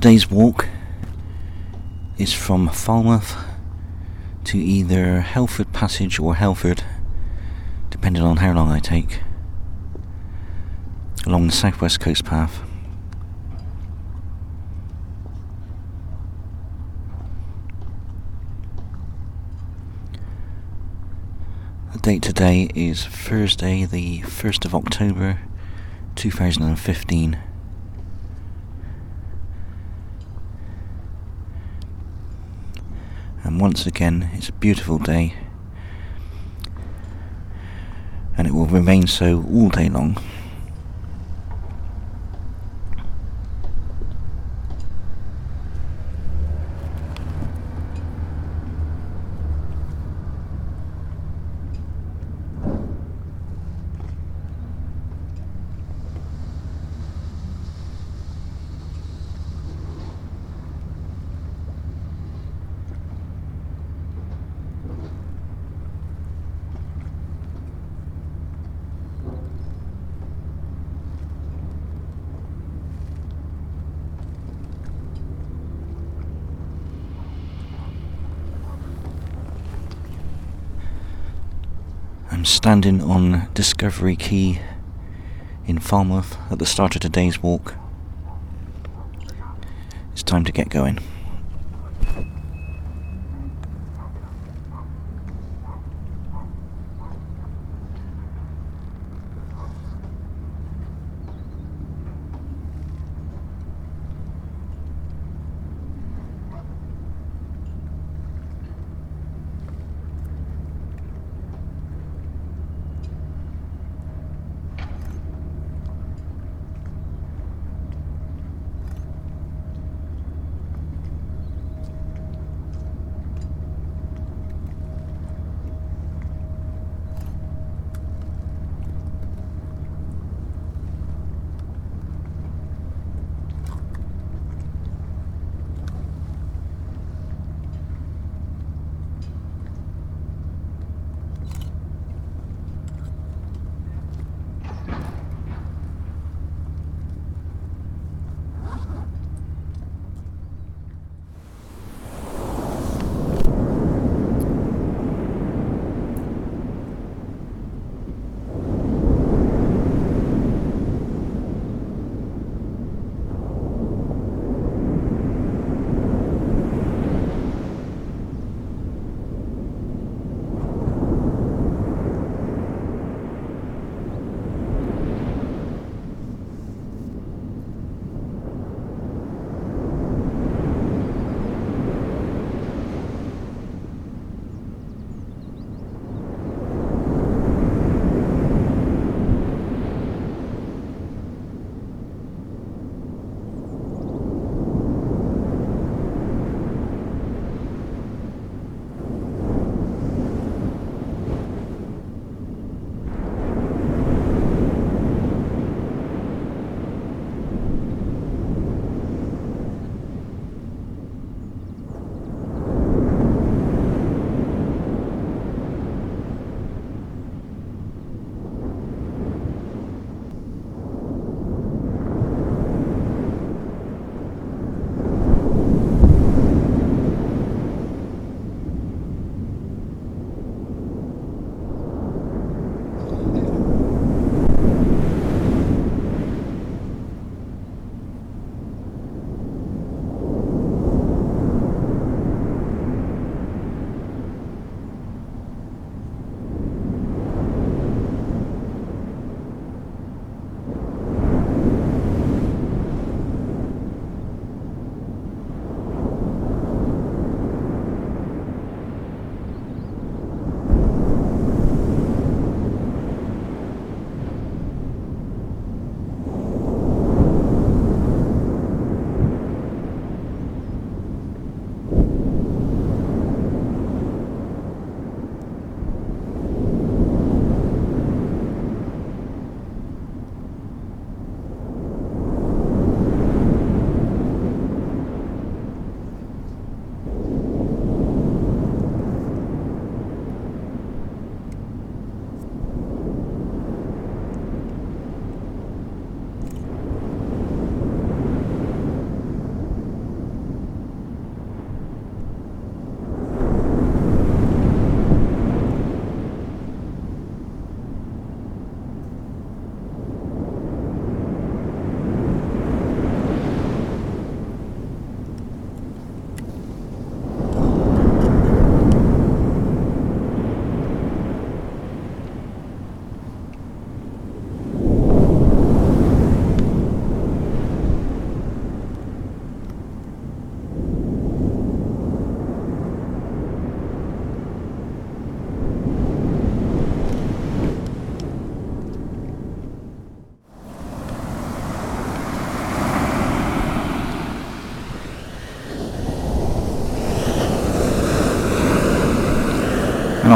Today's walk is from Falmouth to either Helford Passage or Helford, depending on how long I take, along the southwest coast path. The date today is Thursday, the 1st of October 2015. Once again, it's a beautiful day, and it will remain so all day long. I'm standing on Discovery Quay in Falmouth at the start of today's walk. It's time to get going.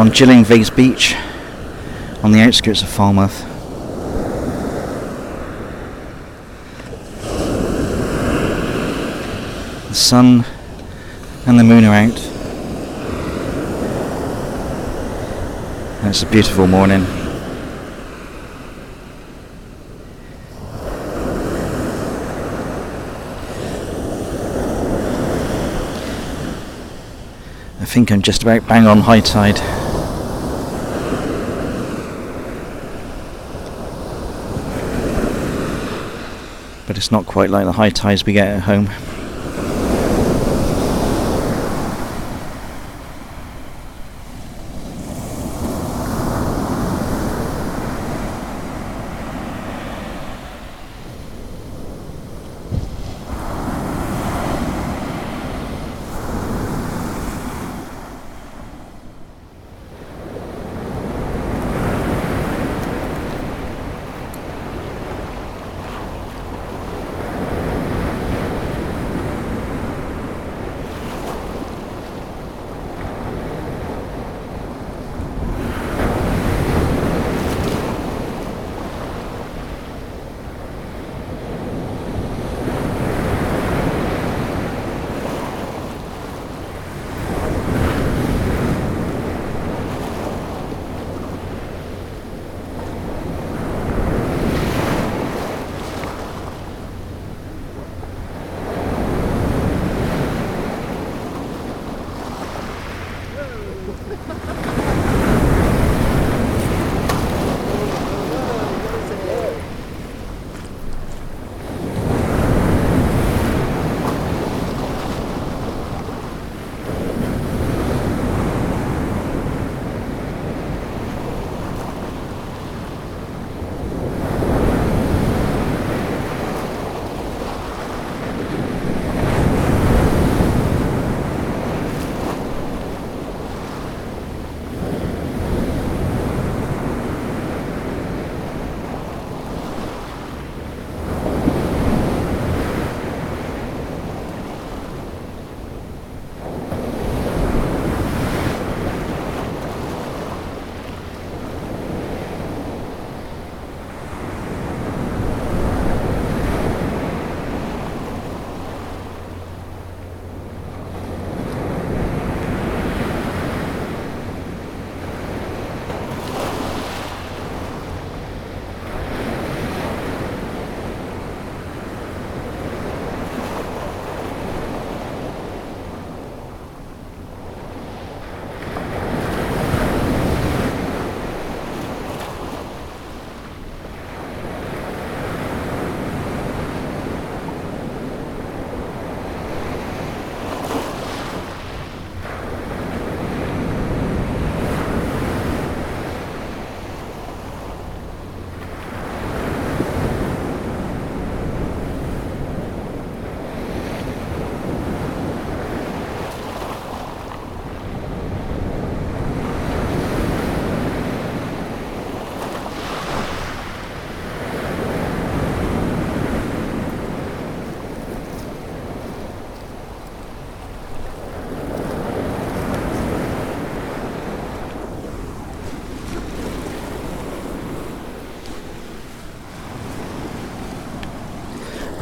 On Gyllyngvase Beach on the outskirts of Falmouth. The sun and the moon are out. It's a beautiful morning. I think I'm just about bang on high tide. But it's not quite like the high tides we get at home.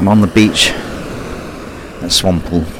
I'm on the beach at Swanpool.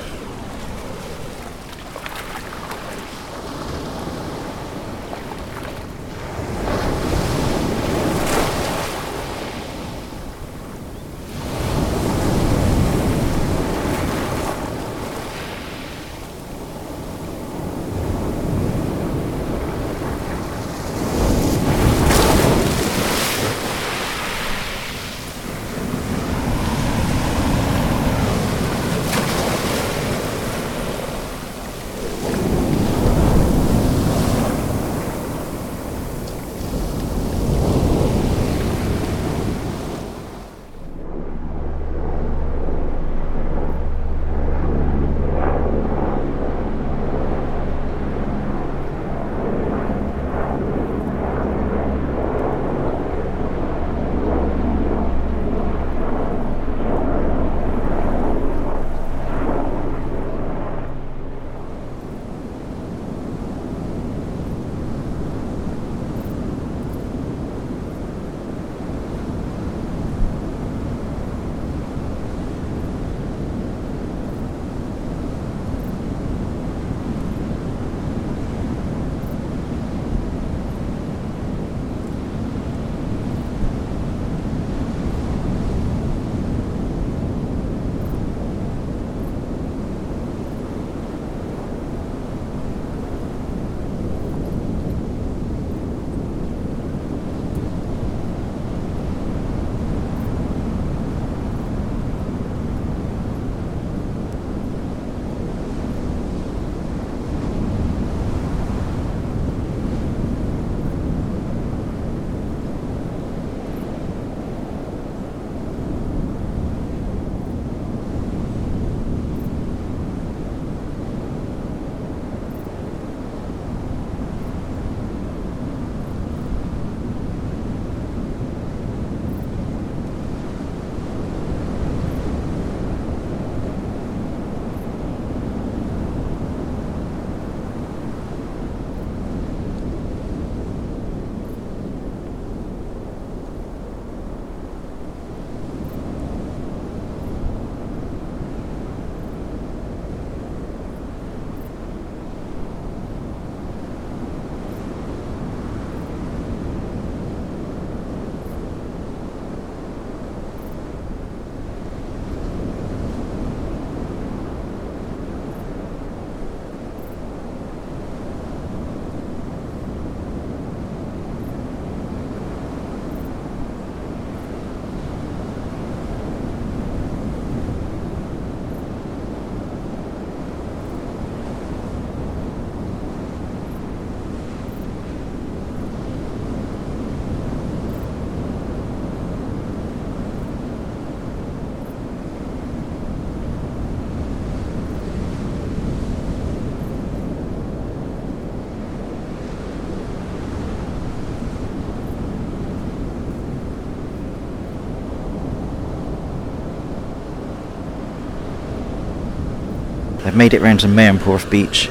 I've made it round to Maenporth Beach,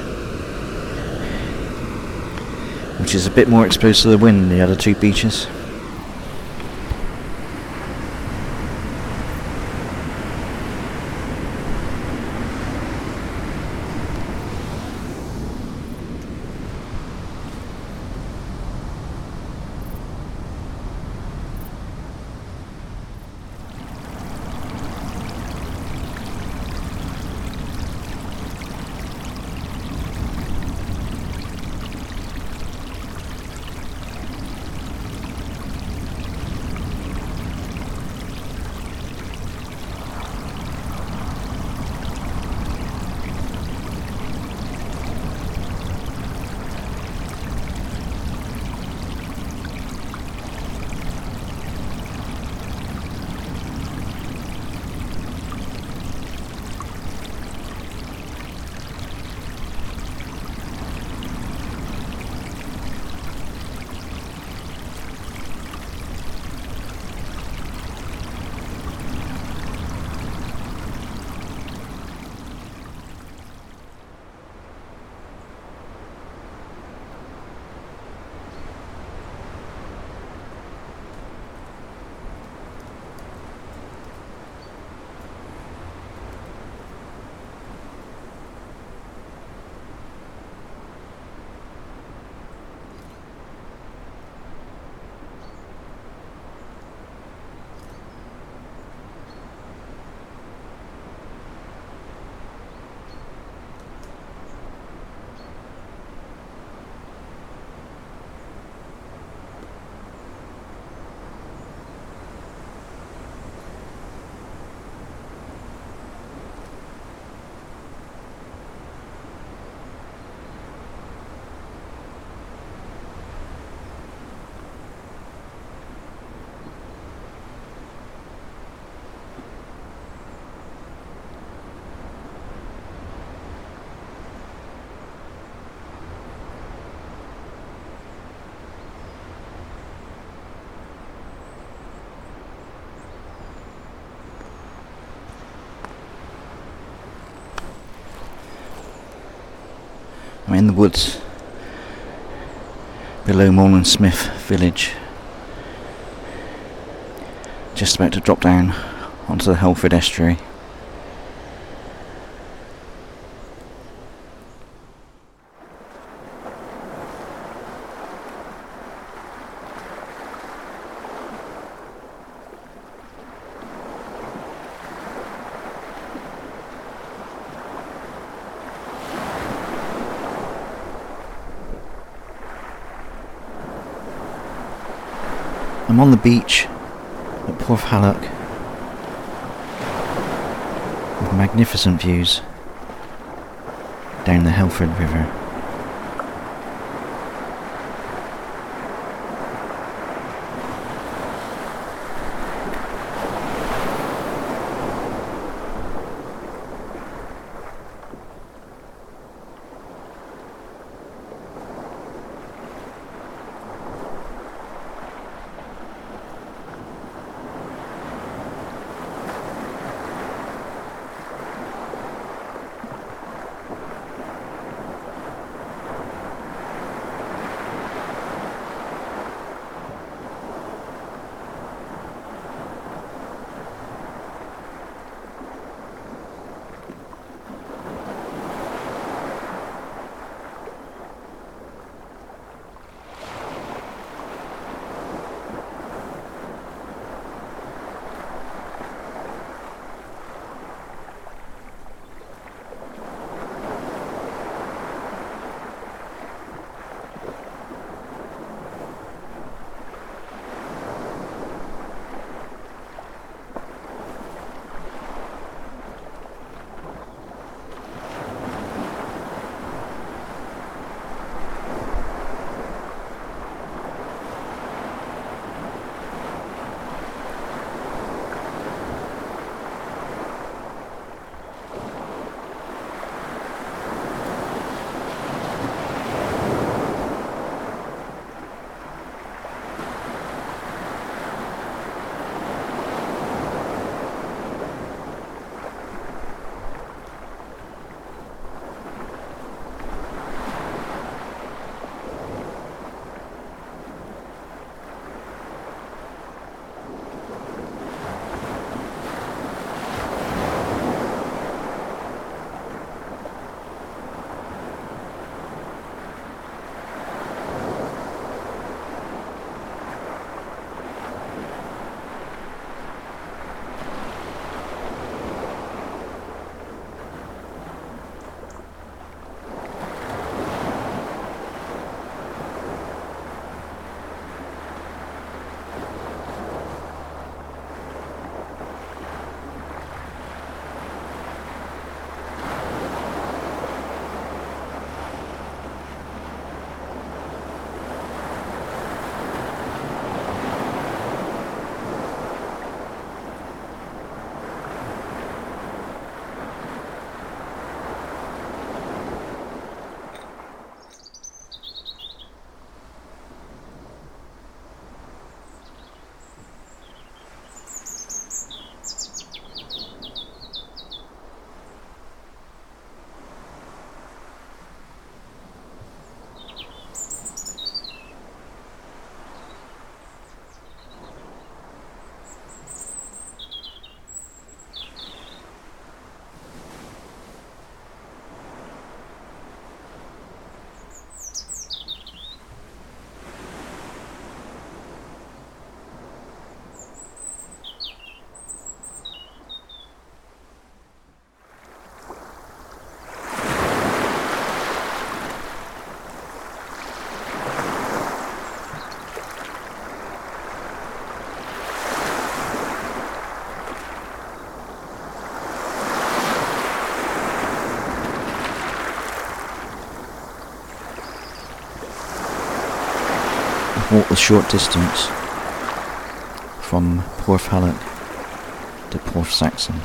which is a bit more exposed to the wind than the other two beaches. In the woods below Mawnan Smith village. Just about to drop down onto the Helford estuary. I'm on the beach at Porthallack with magnificent views down the Helford River. Short distance from Porthallack to Porth Saxon.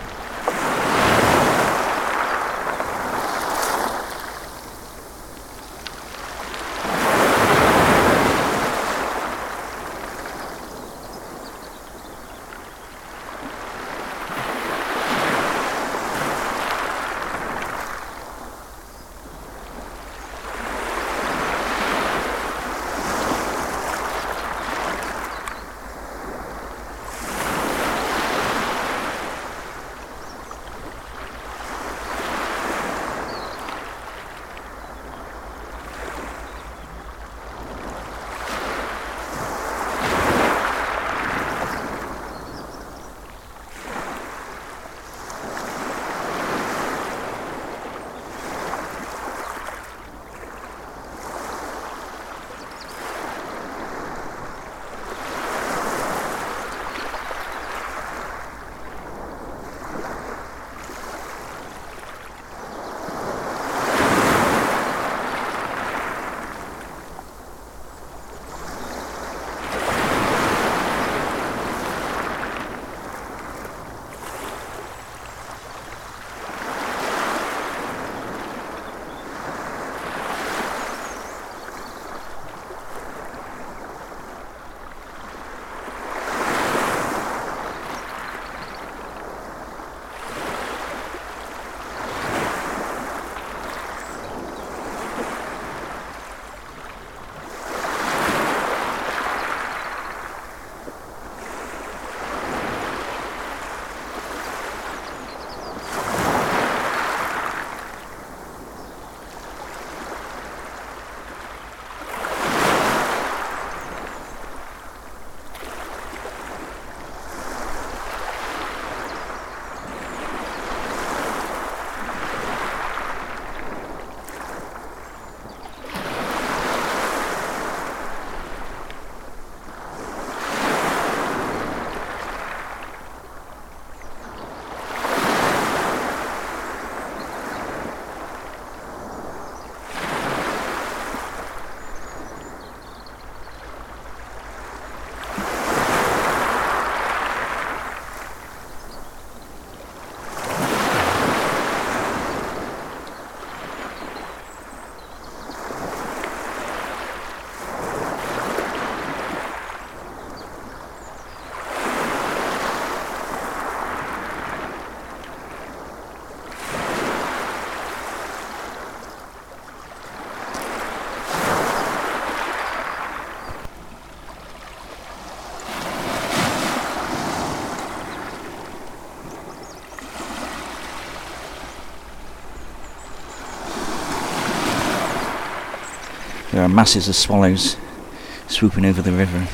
There are masses of swallows swooping over the river.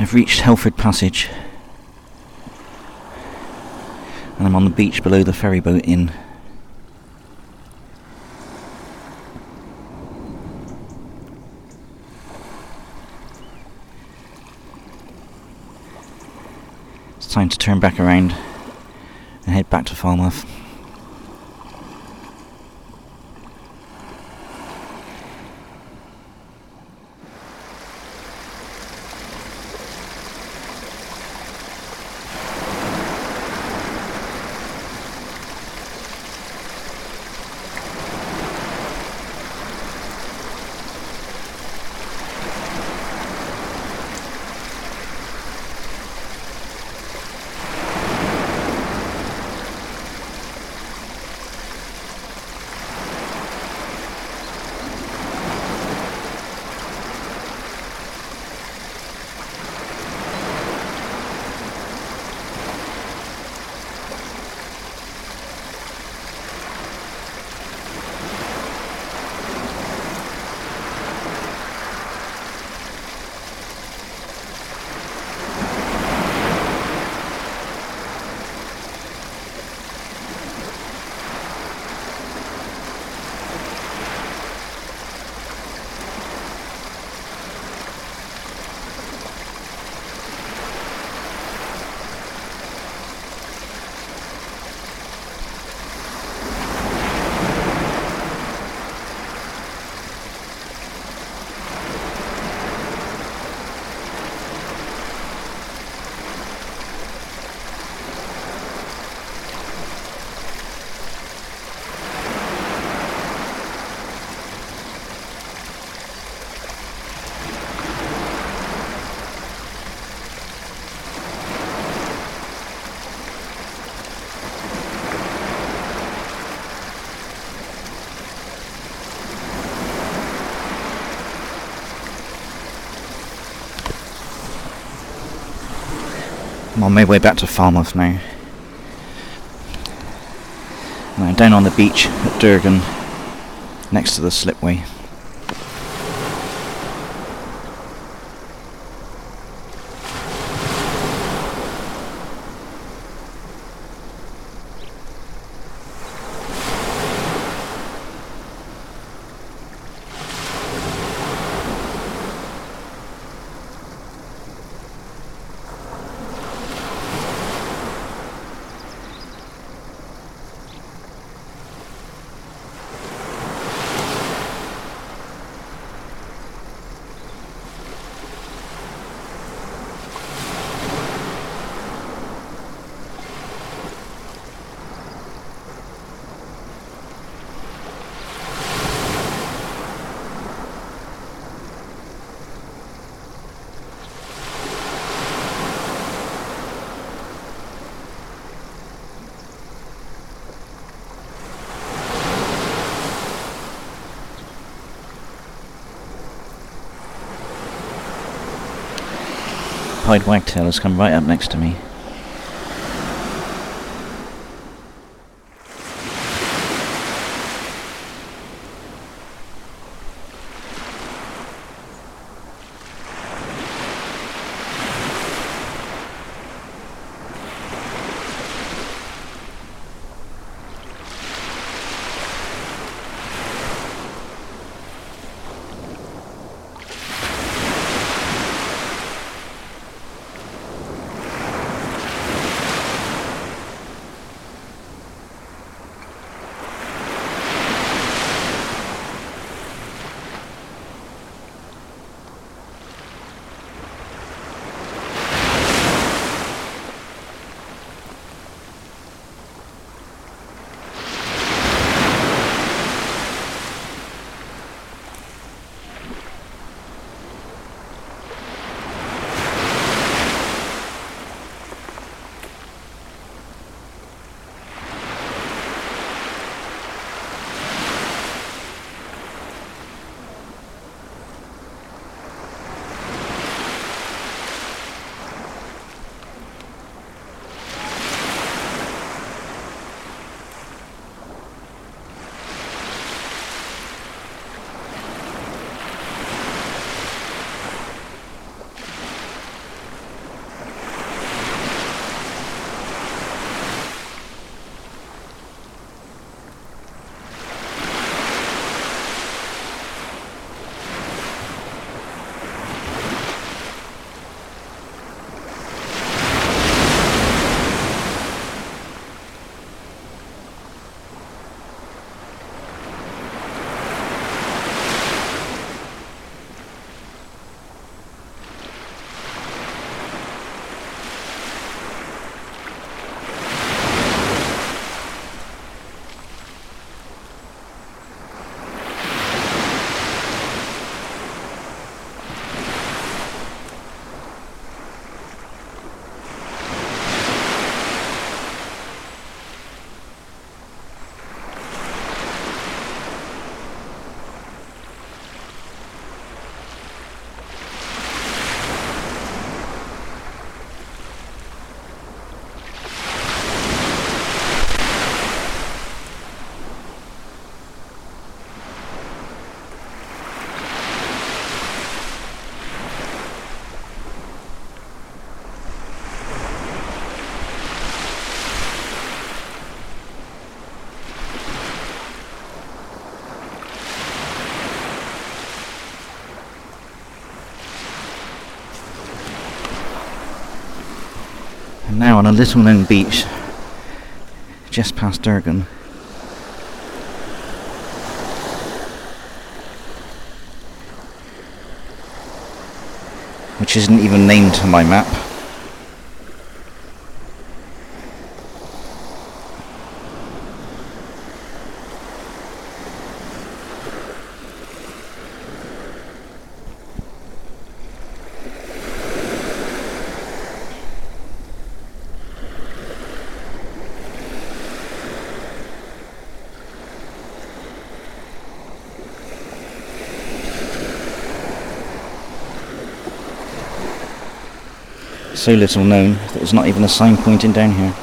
I've reached Helford Passage. And I'm on the beach below the ferryboat inn. It's time to turn back around and head back to Falmouth. I'm on my way back to Falmouth now. And I'm down on the beach at Durgan, next to the slipway. Pied wagtail has come right up next to me. Now on a little known beach just past Durgan. Which isn't even named on my map. So little known that there's not even a sign pointing down here.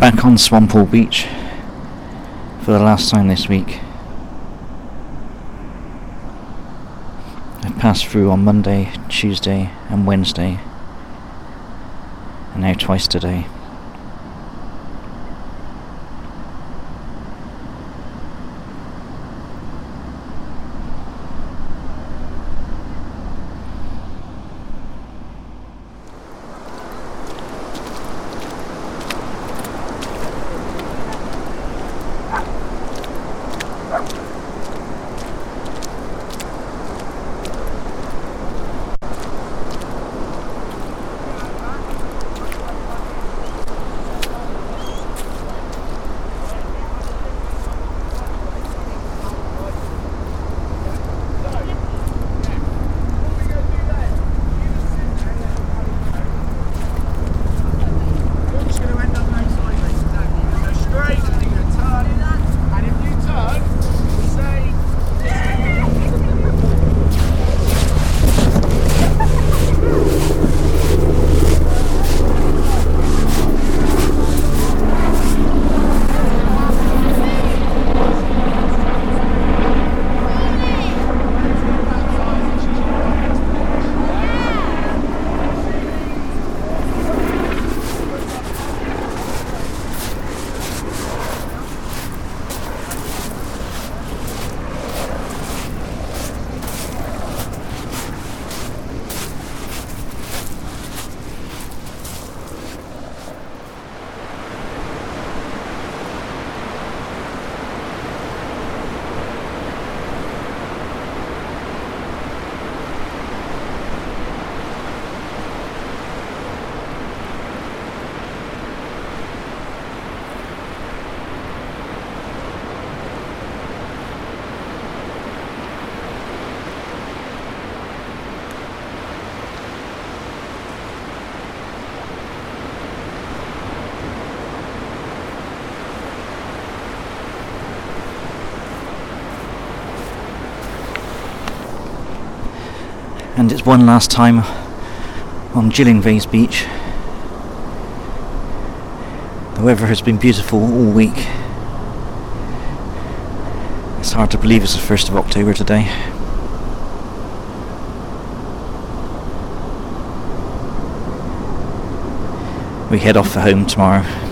Back on Swanpool Beach for the last time this week. I passed through on Monday, Tuesday, and Wednesday, and now twice today. And it's one last time on Gyllyngvase Beach. The weather has been beautiful all week. It's hard to believe it's the 1st of October today. We head off for home tomorrow.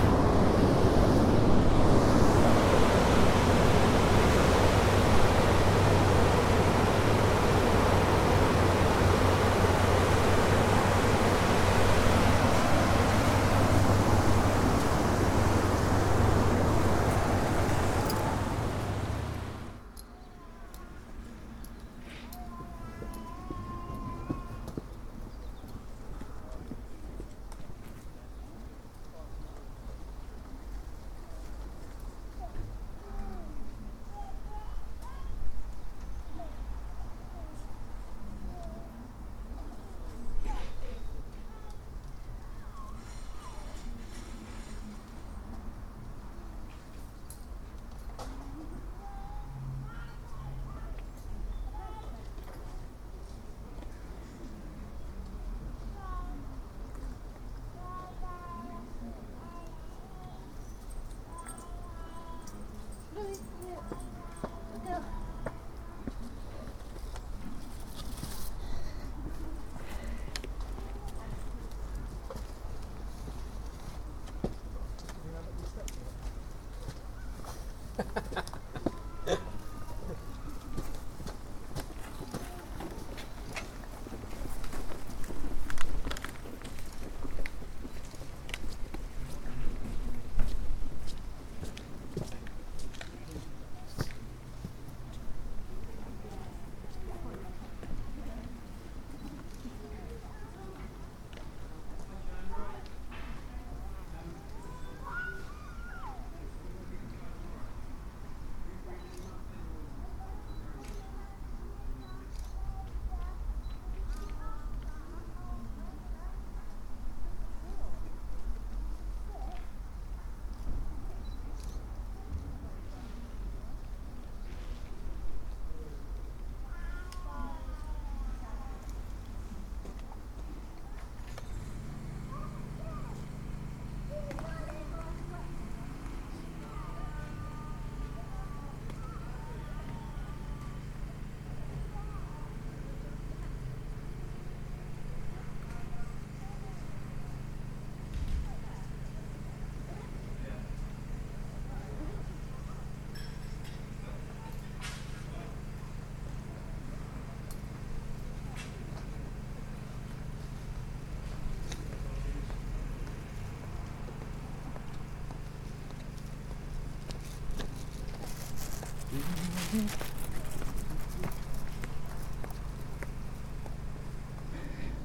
Ha ha ha.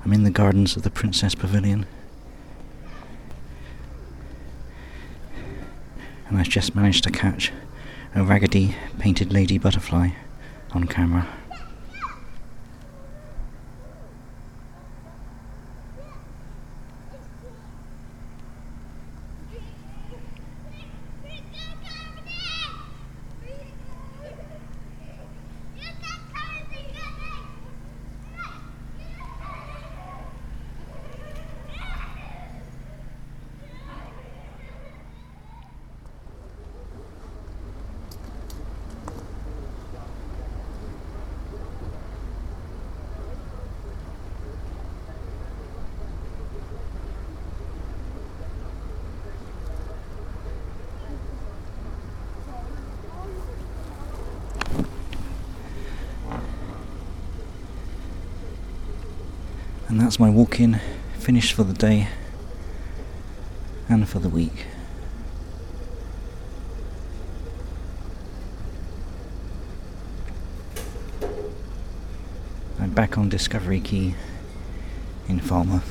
I'm in the gardens of the Princess Pavilion. And I've just managed to catch a raggedy painted lady butterfly on camera. And that's my walk in, finished for the day and for the week. I'm back on Discovery Quay in Falmouth.